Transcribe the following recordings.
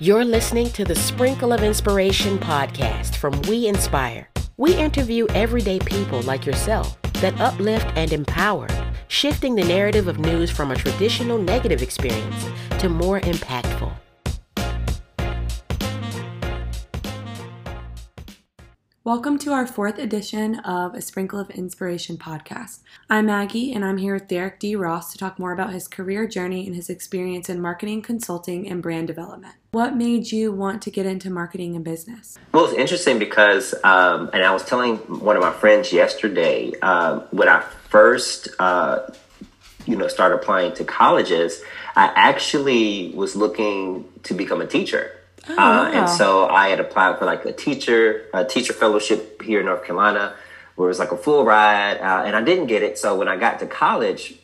You're listening to the Sprinkle of Inspiration podcast from We Inspire. We interview everyday people like yourself that uplift and empower, shifting the narrative of news from a traditional negative experience to more impactful. Welcome to our fourth edition of A Sprinkle of Inspiration podcast. I'm Maggie, and I'm here with Derek D. Ross to talk more about his career journey and his experience in marketing, consulting, and brand development. What made you want to get into marketing and business? Well, it's interesting because, um, and I was telling one of my friends yesterday, uh, when I first, uh, you know, started applying to colleges, I actually was looking to become a teacher. Oh, Uh, and so I had applied for like a teacher, a teacher fellowship here in North Carolina, where it was like a full ride, uh, and I didn't get it. So when I got to college,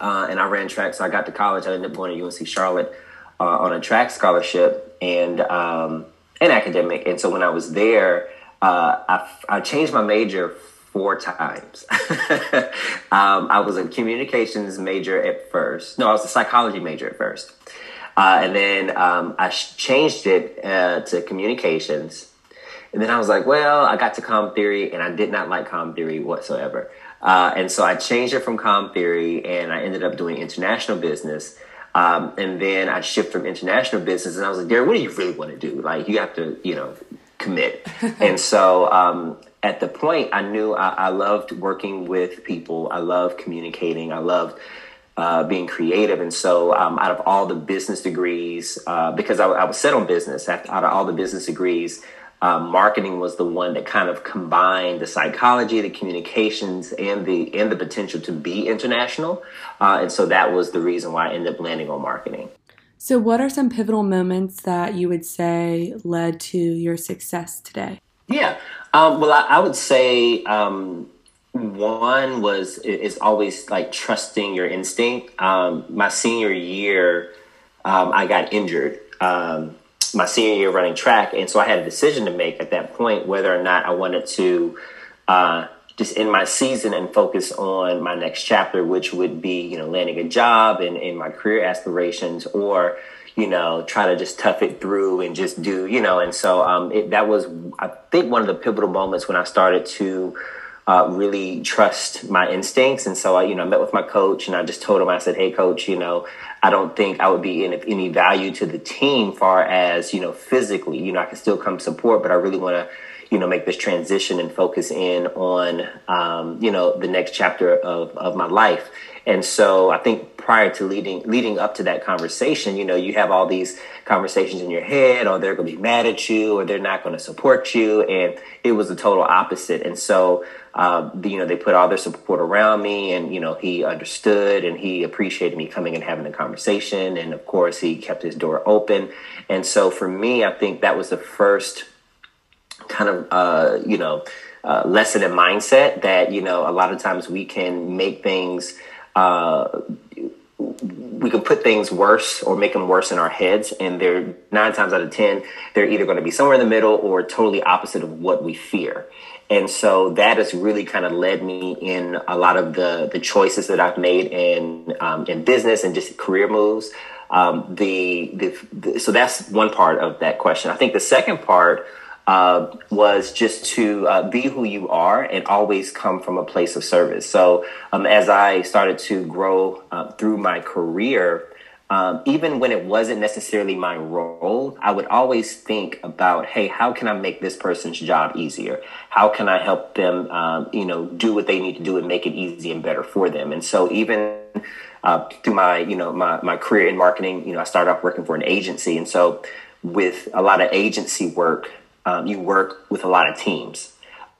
uh, and I ran track, so I got to college. I ended up going to UNC Charlotte uh, on a track scholarship and um, and academic. And so when I was there, uh, I, I changed my major four times. um, I was a communications major at first. No, I was a psychology major at first. Uh, and then um, I changed it uh, to communications. And then I was like, well, I got to com theory and I did not like com theory whatsoever. Uh, and so I changed it from com theory and I ended up doing international business. Um, and then I shifted from international business and I was like, Derek, what do you really want to do? Like, you have to, you know, commit. and so um, at the point, I knew I, I loved working with people. I loved communicating. I loved uh, being creative. And so, um, out of all the business degrees, uh, because I, I was set on business, out of all the business degrees, uh, marketing was the one that kind of combined the psychology, the communications, and the and the potential to be international. Uh, and so that was the reason why I ended up landing on marketing. So, what are some pivotal moments that you would say led to your success today? Yeah. Um, well, I, I would say um, one was is always like trusting your instinct. Um, my senior year, um, I got injured. Um, my senior year running track, and so I had a decision to make at that point whether or not I wanted to uh, just end my season and focus on my next chapter, which would be you know landing a job and in my career aspirations, or you know try to just tough it through and just do you know. And so um, it, that was I think one of the pivotal moments when I started to uh, really trust my instincts. And so I, you know, I met with my coach and I just told him, I said, Hey coach, you know, I don't think I would be in any value to the team far as, you know, physically, you know, I can still come support, but I really want to, you know, make this transition and focus in on, um, you know, the next chapter of, of my life. And so I think prior to leading leading up to that conversation, you know, you have all these conversations in your head, or they're going to be mad at you, or they're not going to support you, and it was the total opposite. And so, uh, you know, they put all their support around me, and you know, he understood and he appreciated me coming and having the conversation, and of course, he kept his door open. And so, for me, I think that was the first kind of uh, you know uh, lesson in mindset that you know a lot of times we can make things uh, we can put things worse or make them worse in our heads and they're nine times out of ten they're either going to be somewhere in the middle or totally opposite of what we fear and so that has really kind of led me in a lot of the the choices that I've made in um, in business and just career moves. Um, the, the, the so that's one part of that question. I think the second part uh, was just to uh, be who you are and always come from a place of service. So um, as I started to grow uh, through my career, um, even when it wasn't necessarily my role, I would always think about, hey, how can I make this person's job easier? How can I help them, um, you know, do what they need to do and make it easy and better for them? And so even uh, through my, you know, my, my career in marketing, you know, I started off working for an agency. And so with a lot of agency work, um, you work with a lot of teams.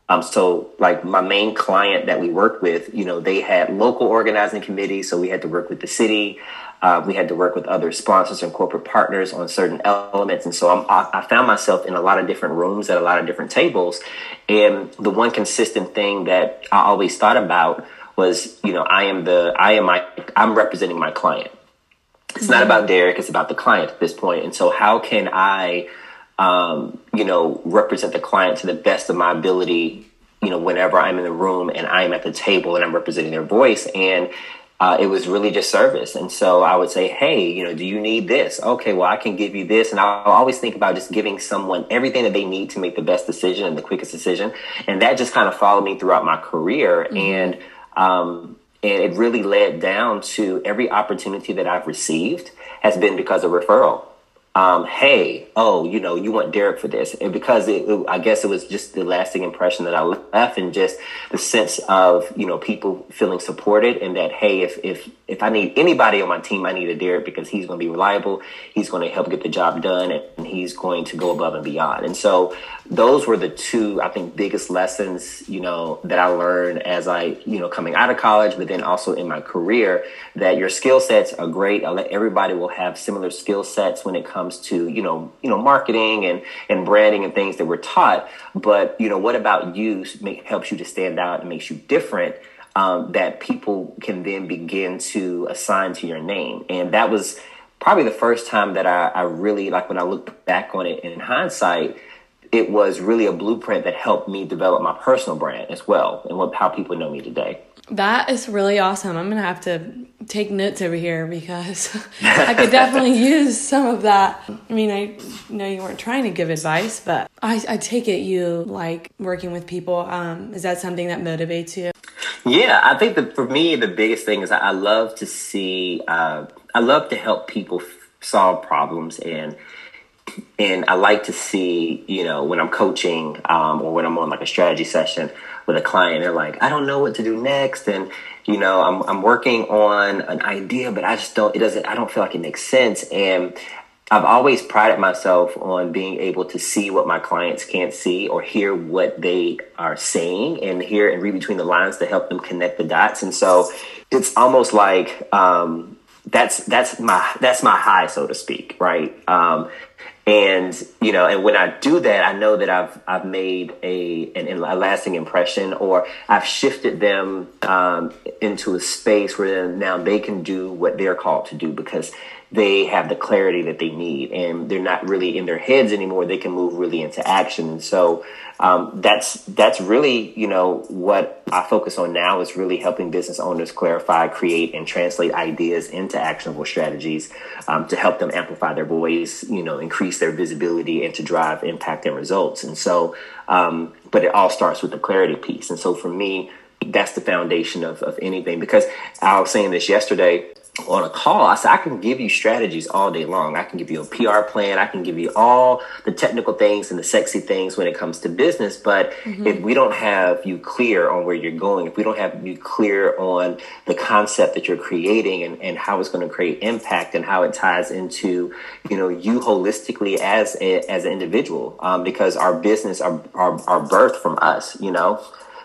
Um, so like my main client that we worked with, you know, they had local organizing committees. So we had to work with the city. Uh, we had to work with other sponsors and corporate partners on certain elements. And so I'm, I I found myself in a lot of different rooms at a lot of different tables. And the one consistent thing that I always thought about was, you know, I am the, I am my, I'm representing my client. It's not about Derek. It's about the client at this point. And so how can I, um, you know, represent the client to the best of my ability, you know, whenever I'm in the room and I'm at the table and I'm representing their voice. And uh, it was really just service. And so I would say, hey, you know, do you need this? Okay, well, I can give you this. And I'll always think about just giving someone everything that they need to make the best decision and the quickest decision. And that just kind of followed me throughout my career. Mm-hmm. And, um, and it really led down to every opportunity that I've received has been because of referral um, hey, oh, you know, you want Derek for this. And because it, it, I guess it was just the lasting impression that I left and just the sense of, you know, people feeling supported and that, hey, if, if, if I need anybody on my team, I need a Derek because he's going to be reliable. He's going to help get the job done and he's going to go above and beyond. And so those were the two, I think, biggest lessons, you know, that I learned as I, you know, coming out of college, but then also in my career that your skill sets are great. Everybody will have similar skill sets when it comes to you know you know marketing and and branding and things that we're taught but you know what about you make, helps you to stand out and makes you different um, that people can then begin to assign to your name and that was probably the first time that I, I really like when i look back on it in hindsight it was really a blueprint that helped me develop my personal brand as well and what how people know me today that is really awesome. I'm gonna have to take notes over here because I could definitely use some of that. I mean, I know you weren't trying to give advice, but I, I take it you like working with people. Um, is that something that motivates you? Yeah, I think that for me, the biggest thing is I love to see, uh, I love to help people solve problems and and I like to see, you know, when I'm coaching um, or when I'm on like a strategy session with a client, they're like, I don't know what to do next, and you know, I'm I'm working on an idea, but I just don't. It doesn't. I don't feel like it makes sense, and I've always prided myself on being able to see what my clients can't see or hear what they are saying and hear and read between the lines to help them connect the dots. And so it's almost like um, that's that's my that's my high, so to speak, right? Um, and you know and when i do that i know that i've i've made a an, a lasting impression or i've shifted them um, into a space where now they can do what they're called to do because they have the clarity that they need and they're not really in their heads anymore they can move really into action and so um, that's that's really you know what I focus on now is really helping business owners clarify, create, and translate ideas into actionable strategies um, to help them amplify their voice, you know, increase their visibility, and to drive impact and results. And so, um, but it all starts with the clarity piece. And so for me, that's the foundation of, of anything because I was saying this yesterday on a call, I said, I can give you strategies all day long. I can give you a PR plan. I can give you all the technical things and the sexy things when it comes to business. But mm-hmm. if we don't have you clear on where you're going, if we don't have you clear on the concept that you're creating and, and how it's going to create impact and how it ties into, you know, you holistically as a, as an individual, um, because our business, our, our, our birth from us, you know,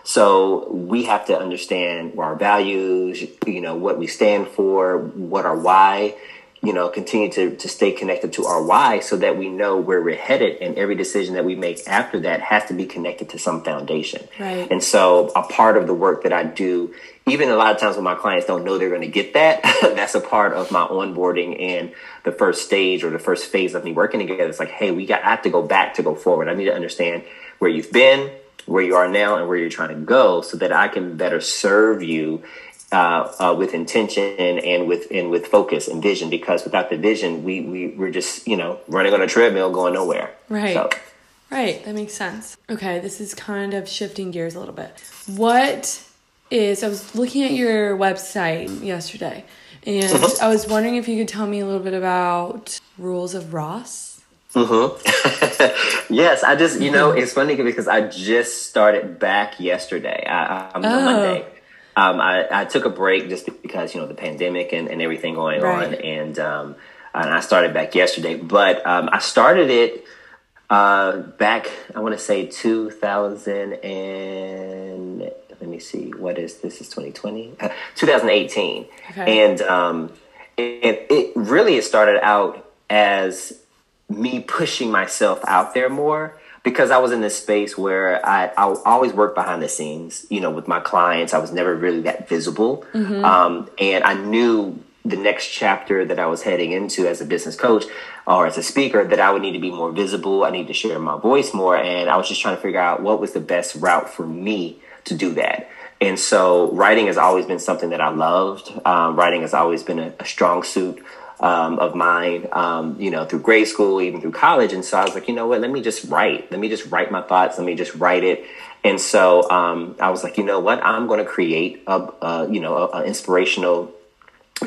so we have to understand our values, you know, what we stand for, what our why, you know, continue to, to stay connected to our why so that we know where we're headed. And every decision that we make after that has to be connected to some foundation. Right. And so a part of the work that I do, even a lot of times when my clients don't know they're going to get that, that's a part of my onboarding and the first stage or the first phase of me working together. It's like, hey, we got, I have to go back to go forward. I need to understand where you've been, where you are now and where you're trying to go so that I can better serve you uh, uh, with intention and with and with focus and vision. Because without the vision we, we we're just you know running on a treadmill going nowhere. Right. So. right. That makes sense. Okay. This is kind of shifting gears a little bit. What is i was looking at your website yesterday and mm-hmm. i was wondering if you could tell me a little bit about rules of ross Mm-hmm. yes, I just you know it's funny because I just started back yesterday. I, I'm oh. Monday. Um, I, I took a break just because you know the pandemic and, and everything going right. on, and um, and I started back yesterday. But um, I started it uh, back. I want to say 2000 and let me see what is this is 2020 uh, 2018 okay. and um and it really it started out as me pushing myself out there more because I was in this space where I, I always worked behind the scenes, you know, with my clients. I was never really that visible. Mm-hmm. Um, and I knew the next chapter that I was heading into as a business coach or as a speaker that I would need to be more visible. I need to share my voice more. And I was just trying to figure out what was the best route for me to do that. And so writing has always been something that I loved. Um, writing has always been a, a strong suit um, of mine, um, you know, through grade school, even through college. And so I was like, you know what, let me just write. Let me just write my thoughts. Let me just write it. And so um, I was like, you know what, I'm going to create a, a you know, an inspirational,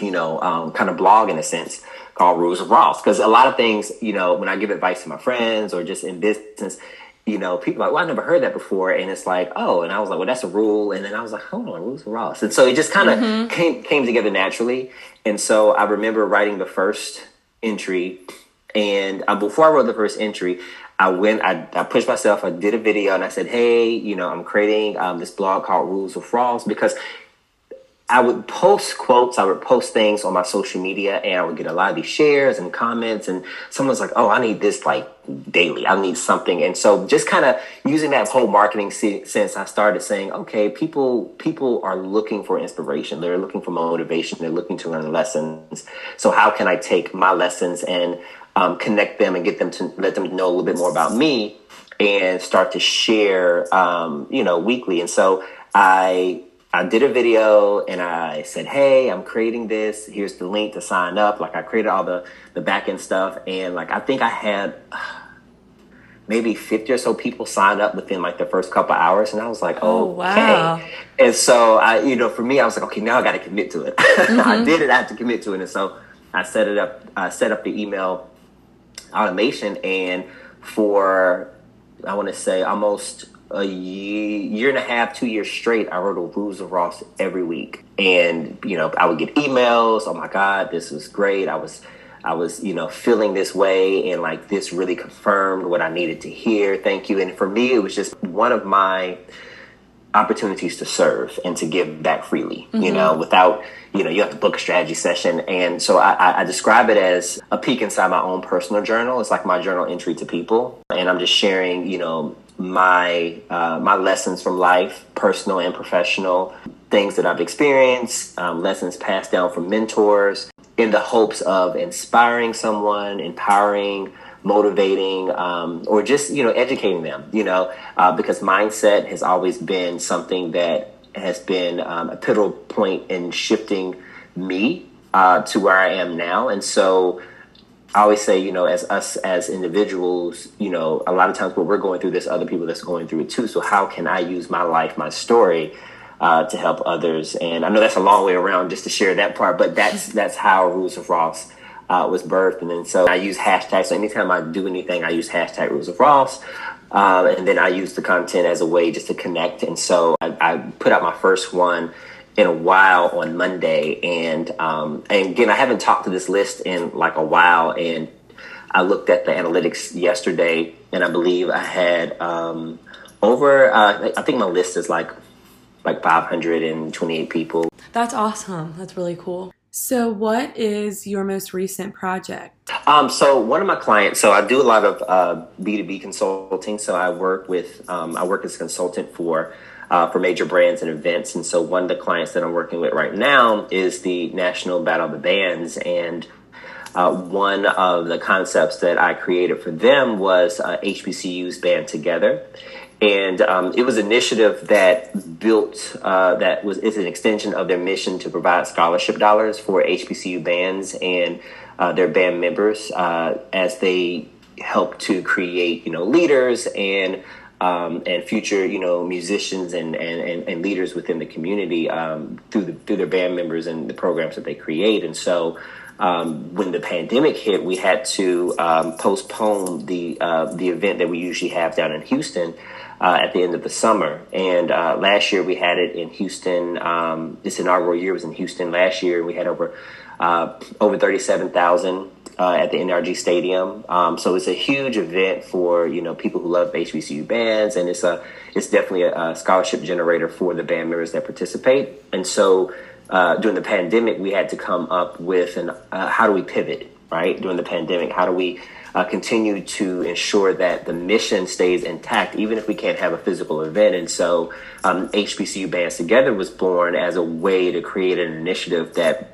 you know, um, kind of blog in a sense called Rules of Ross. Because a lot of things, you know, when I give advice to my friends or just in business, you know, people are like, well, I never heard that before. And it's like, oh, and I was like, well, that's a rule. And then I was like, hold on, rules Ross. And so it just kind of mm-hmm. came, came together naturally. And so I remember writing the first entry. And uh, before I wrote the first entry, I went, I, I pushed myself, I did a video and I said, hey, you know, I'm creating um, this blog called Rules of Ross because I would post quotes, I would post things on my social media, and I would get a lot of these shares and comments. And someone's like, "Oh, I need this like daily. I need something." And so, just kind of using that whole marketing sense, I started saying, "Okay, people people are looking for inspiration. They're looking for motivation. They're looking to learn lessons. So, how can I take my lessons and um, connect them and get them to let them know a little bit more about me and start to share, um, you know, weekly?" And so, I I did a video and I said, Hey, I'm creating this. Here's the link to sign up. Like I created all the, the back end stuff. And like, I think I had maybe 50 or so people signed up within like the first couple hours. And I was like, oh, okay. Wow. And so I, you know, for me, I was like, okay, now I got to commit to it. Mm-hmm. I did it. I had to commit to it. And so I set it up, I set up the email automation and for, I want to say almost a year, year and a half, two years straight, I wrote a Rules of Ross every week. And, you know, I would get emails, oh my God, this was great. I was I was, you know, feeling this way and like this really confirmed what I needed to hear. Thank you. And for me, it was just one of my opportunities to serve and to give back freely, mm-hmm. you know, without, you know, you have to book a strategy session. And so I, I, describe it as a peek inside my own personal journal. It's like my journal entry to people. And I'm just sharing, you know, my uh, my lessons from life, personal and professional, things that I've experienced, um, lessons passed down from mentors, in the hopes of inspiring someone, empowering, motivating, um, or just you know educating them. You know, uh, because mindset has always been something that has been um, a pivotal point in shifting me uh, to where I am now, and so I always say, you know, as us as individuals, you know, a lot of times when we're going through this, other people that's going through it too. So how can I use my life, my story, uh, to help others? And I know that's a long way around just to share that part, but that's that's how Rules of Ross uh, was birthed. And then so I use hashtags. So anytime I do anything, I use hashtag Rules of Ross. Um, and then I use the content as a way just to connect. And so I, I put out my first one in a while on Monday, and um, and again, I haven't talked to this list in like a while, and I looked at the analytics yesterday, and I believe I had um, over. Uh, I think my list is like like 528 people. That's awesome. That's really cool. So, what is your most recent project? Um, so, one of my clients. So, I do a lot of B two B consulting. So, I work with. Um, I work as a consultant for uh, for major brands and events. And so one of the clients that I'm working with right now is the National Battle of the Bands. And uh, one of the concepts that I created for them was uh, HBCUs band together. And um, it was an initiative that built, uh, that was is an extension of their mission to provide scholarship dollars for HBCU bands and uh, their band members uh, as they help to create, you know, leaders and um, and future, you know, musicians and, and, and, leaders within the community um, through the, through their band members and the programs that they create. And so, um, when the pandemic hit, we had to um, postpone the uh, the event that we usually have down in Houston uh, at the end of the summer. And uh, last year we had it in Houston. Um, this inaugural year was in Houston last year. We had over uh, over thirty seven thousand uh, at the NRG Stadium. Um, so it's a huge event for you know people who love HBCU bands, and it's a it's definitely a, a scholarship generator for the band members that participate. And so uh, during the pandemic, we had to come up with an uh, how do we pivot right during the pandemic? How do we uh, continue to ensure that the mission stays intact, even if we can't have a physical event. And so, um, HBCU Bands Together was born as a way to create an initiative that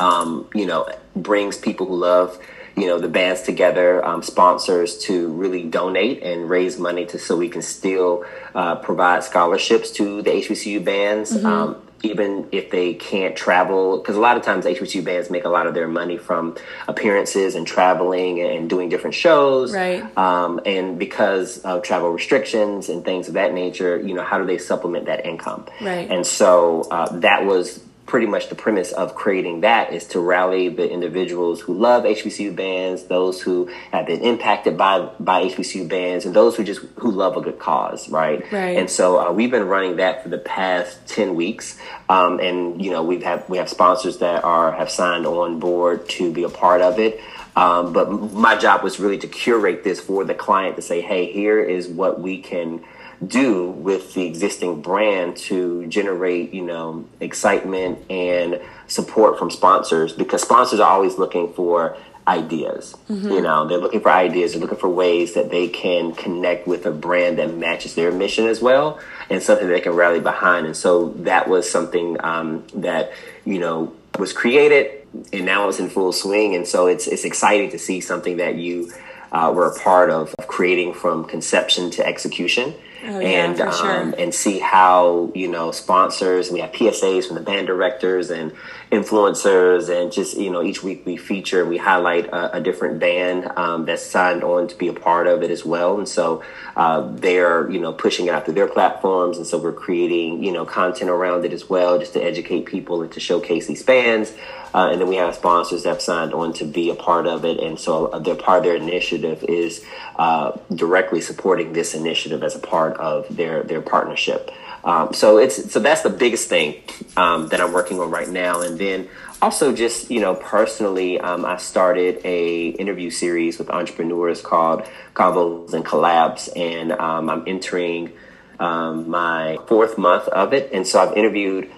um, you know, brings people who love, you know the bands together, um, sponsors to really donate and raise money to so we can still uh, provide scholarships to the HBCU bands. Mm-hmm. Um, even if they can't travel, because a lot of times HBCU bands make a lot of their money from appearances and traveling and doing different shows. Right. Um, and because of travel restrictions and things of that nature, you know, how do they supplement that income? Right. And so uh, that was pretty much the premise of creating that is to rally the individuals who love HBCU bands, those who have been impacted by by HBCU bands, and those who just who love a good cause, right? Right. And so uh, we've been running that for the past ten weeks, um, and you know we've have we have sponsors that are have signed on board to be a part of it. Um, but my job was really to curate this for the client to say, hey, here is what we can do with the existing brand to generate, you know, excitement and support from sponsors because sponsors are always looking for ideas. Mm-hmm. You know, they're looking for ideas, they're looking for ways that they can connect with a brand that matches their mission as well and something they can rally behind. And so that was something um, that, you know, was created and now it's in full swing. And so it's, it's exciting to see something that you uh, were a part of, of creating from conception to execution. Oh, yeah, and sure. um, and see how you know sponsors. We have PSAs from the band directors and influencers, and just you know each week we feature, we highlight a, a different band um, that's signed on to be a part of it as well. And so uh, they're you know pushing it out through their platforms, and so we're creating you know content around it as well, just to educate people and to showcase these bands. Uh, and then we have sponsors that have signed on to be a part of it. And so they're part of their initiative is uh, directly supporting this initiative as a part of their, their partnership. Um, so it's so that's the biggest thing um, that I'm working on right now. And then also just you know personally, um, I started a interview series with entrepreneurs called Convos and Collabs, and um, I'm entering um, my fourth month of it. And so I've interviewed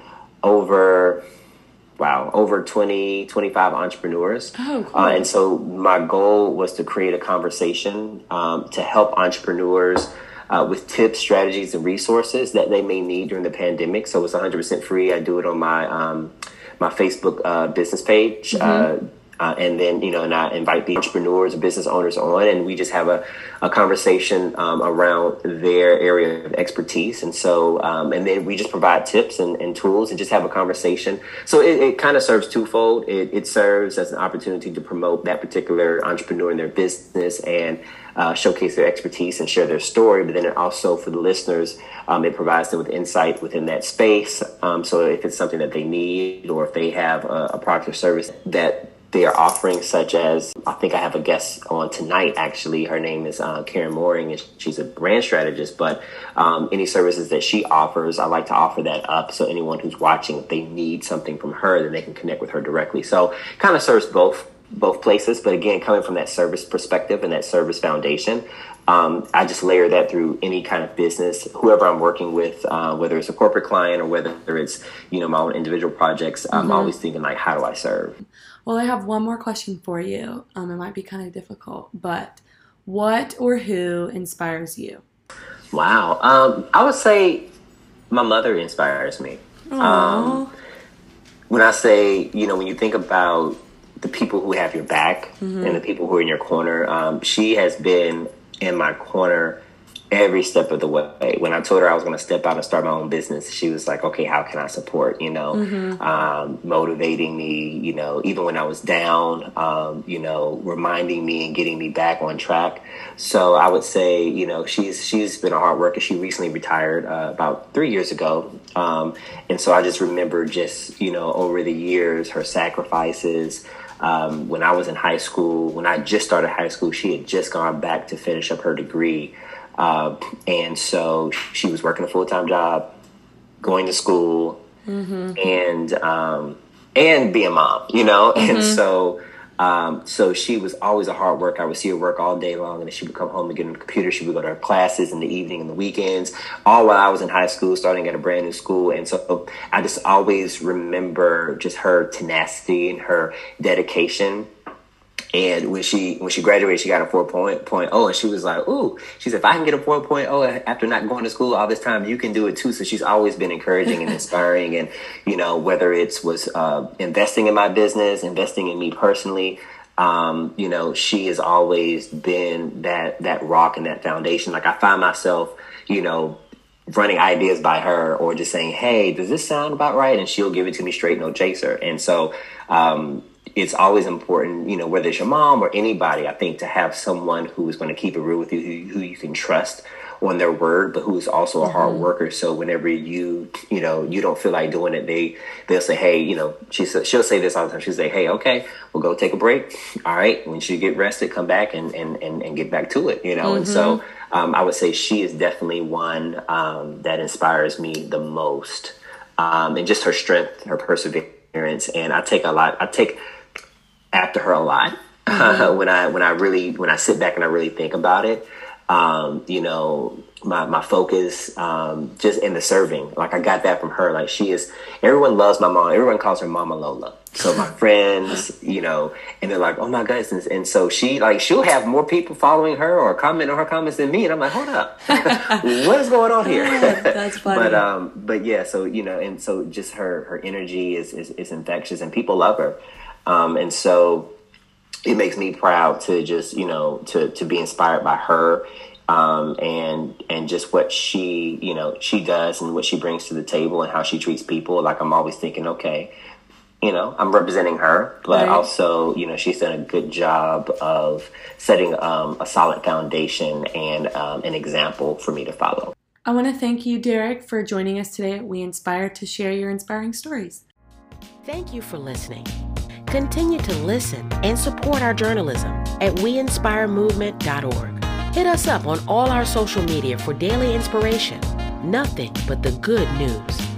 over wow, over 20, 25 entrepreneurs. Oh, cool. uh, and so my goal was to create a conversation um, to help entrepreneurs uh, with tips, strategies, and resources that they may need during the pandemic. So it's 100% free. I do it on my um, my Facebook uh, business page. Mm-hmm. Uh, uh, and then, you know, and I invite the entrepreneurs and business owners on, and we just have a, a conversation um, around their area of expertise. And so, um, and then we just provide tips and, and, tools and just have a conversation. So it, it kind of serves twofold. It, it serves as an opportunity to promote that particular entrepreneur in their business and uh, showcase their expertise and share their story. But then it also, for the listeners, um, it provides them with insight within that space. Um, so if it's something that they need or if they have a, a product or service that they are offering, such as I think I have a guest on tonight. Actually, her name is uh, Karen Mooring, and she's a brand strategist. But um, any services that she offers, I like to offer that up. So anyone who's watching, if they need something from her, then they can connect with her directly. So kind of serves both both places. But again, coming from that service perspective and that service foundation, um, I just layer that through any kind of business, whoever I'm working with, uh, whether it's a corporate client or whether it's you know my own individual projects. Mm-hmm. I'm always thinking like, how do I serve? Well, I have one more question for you. Um, it might be kind of difficult, but what or who inspires you? Wow. Um, I would say my mother inspires me. Um, when I say, you know, when you think about the people who have your back mm-hmm. and the people who are in your corner, um, she has been in my corner every step of the way. When I told her I was going to step out and start my own business, she was like, "Okay, how can I support?" You know, mm-hmm. um, motivating me. You know, even when I was down, um, you know, reminding me and getting me back on track. So I would say, you know, she's she's been a hard worker. She recently retired uh, about three years ago, um, and so I just remember just you know over the years her sacrifices. Um, when I was in high school, when I just started high school, she had just gone back to finish up her degree. Uh, and so she was working a full time job, going to school, mm-hmm. and um, and being a mom, you know. Mm-hmm. And so um, so she was always a hard worker. I would see her work all day long, and then she would come home and get on the computer. She would go to her classes in the evening and the weekends, all while I was in high school, starting at a brand new school. And so I just always remember just her tenacity and her dedication and when she when she graduated, she got a 4.0, and she was like, "Ooh," she said, "If I can get a 4.0 after not going to school all this time, you can do it too." So she's always been encouraging and inspiring, and you know whether it's was uh, investing in my business, investing in me personally. um, you know, she has always been that that rock and that foundation. Like I find myself, you know, running ideas by her or just saying, "Hey, does this sound about right?" And she'll give it to me straight, no chaser. And so, um, it's always important, you know, whether it's your mom or anybody, I think, to have someone who is going to keep it real with you, who, who you can trust on their word, but who's also a mm-hmm. hard worker. So whenever you, you know, you don't feel like doing it, they they'll say, hey, you know, she she'll say this all the time. She'll say, hey, okay, we'll go take a break. All right, when you get rested, come back and and and, and get back to it. You know, mm-hmm. and so mm-hmm. um, I would say she is definitely one um, that inspires me the most, um, and just her strength, her perseverance, and I take a lot. I take after her a lot. Mm-hmm. when I when I really when I sit back and I really think about it, um, you know, my, my focus, um, just in the serving. Like I got that from her. Like she is, everyone loves my mom. Everyone calls her Mama Lola. So my friends, you know, and they're like, oh my goodness. And so she, like, she'll have more people following her or comment on her comments than me. And I'm like, hold up, what is going on here? That's funny. but, um, but yeah, so, you know, and so just her, her energy is, is, is infectious and people love her. Um, and so it makes me proud to just, you know, to, to be inspired by her um, and and just what she you know she does and what she brings to the table and how she treats people. Like I'm always thinking, okay, you know, I'm representing her, but right. also you know she's done a good job of setting um, a solid foundation and um, an example for me to follow. I want to thank you, Derek, for joining us today at We Inspire to share your inspiring stories. Thank you for listening. Continue to listen and support our journalism at weinspiremovement.org. Hit us up on all our social media for daily inspiration. Nothing but the good news.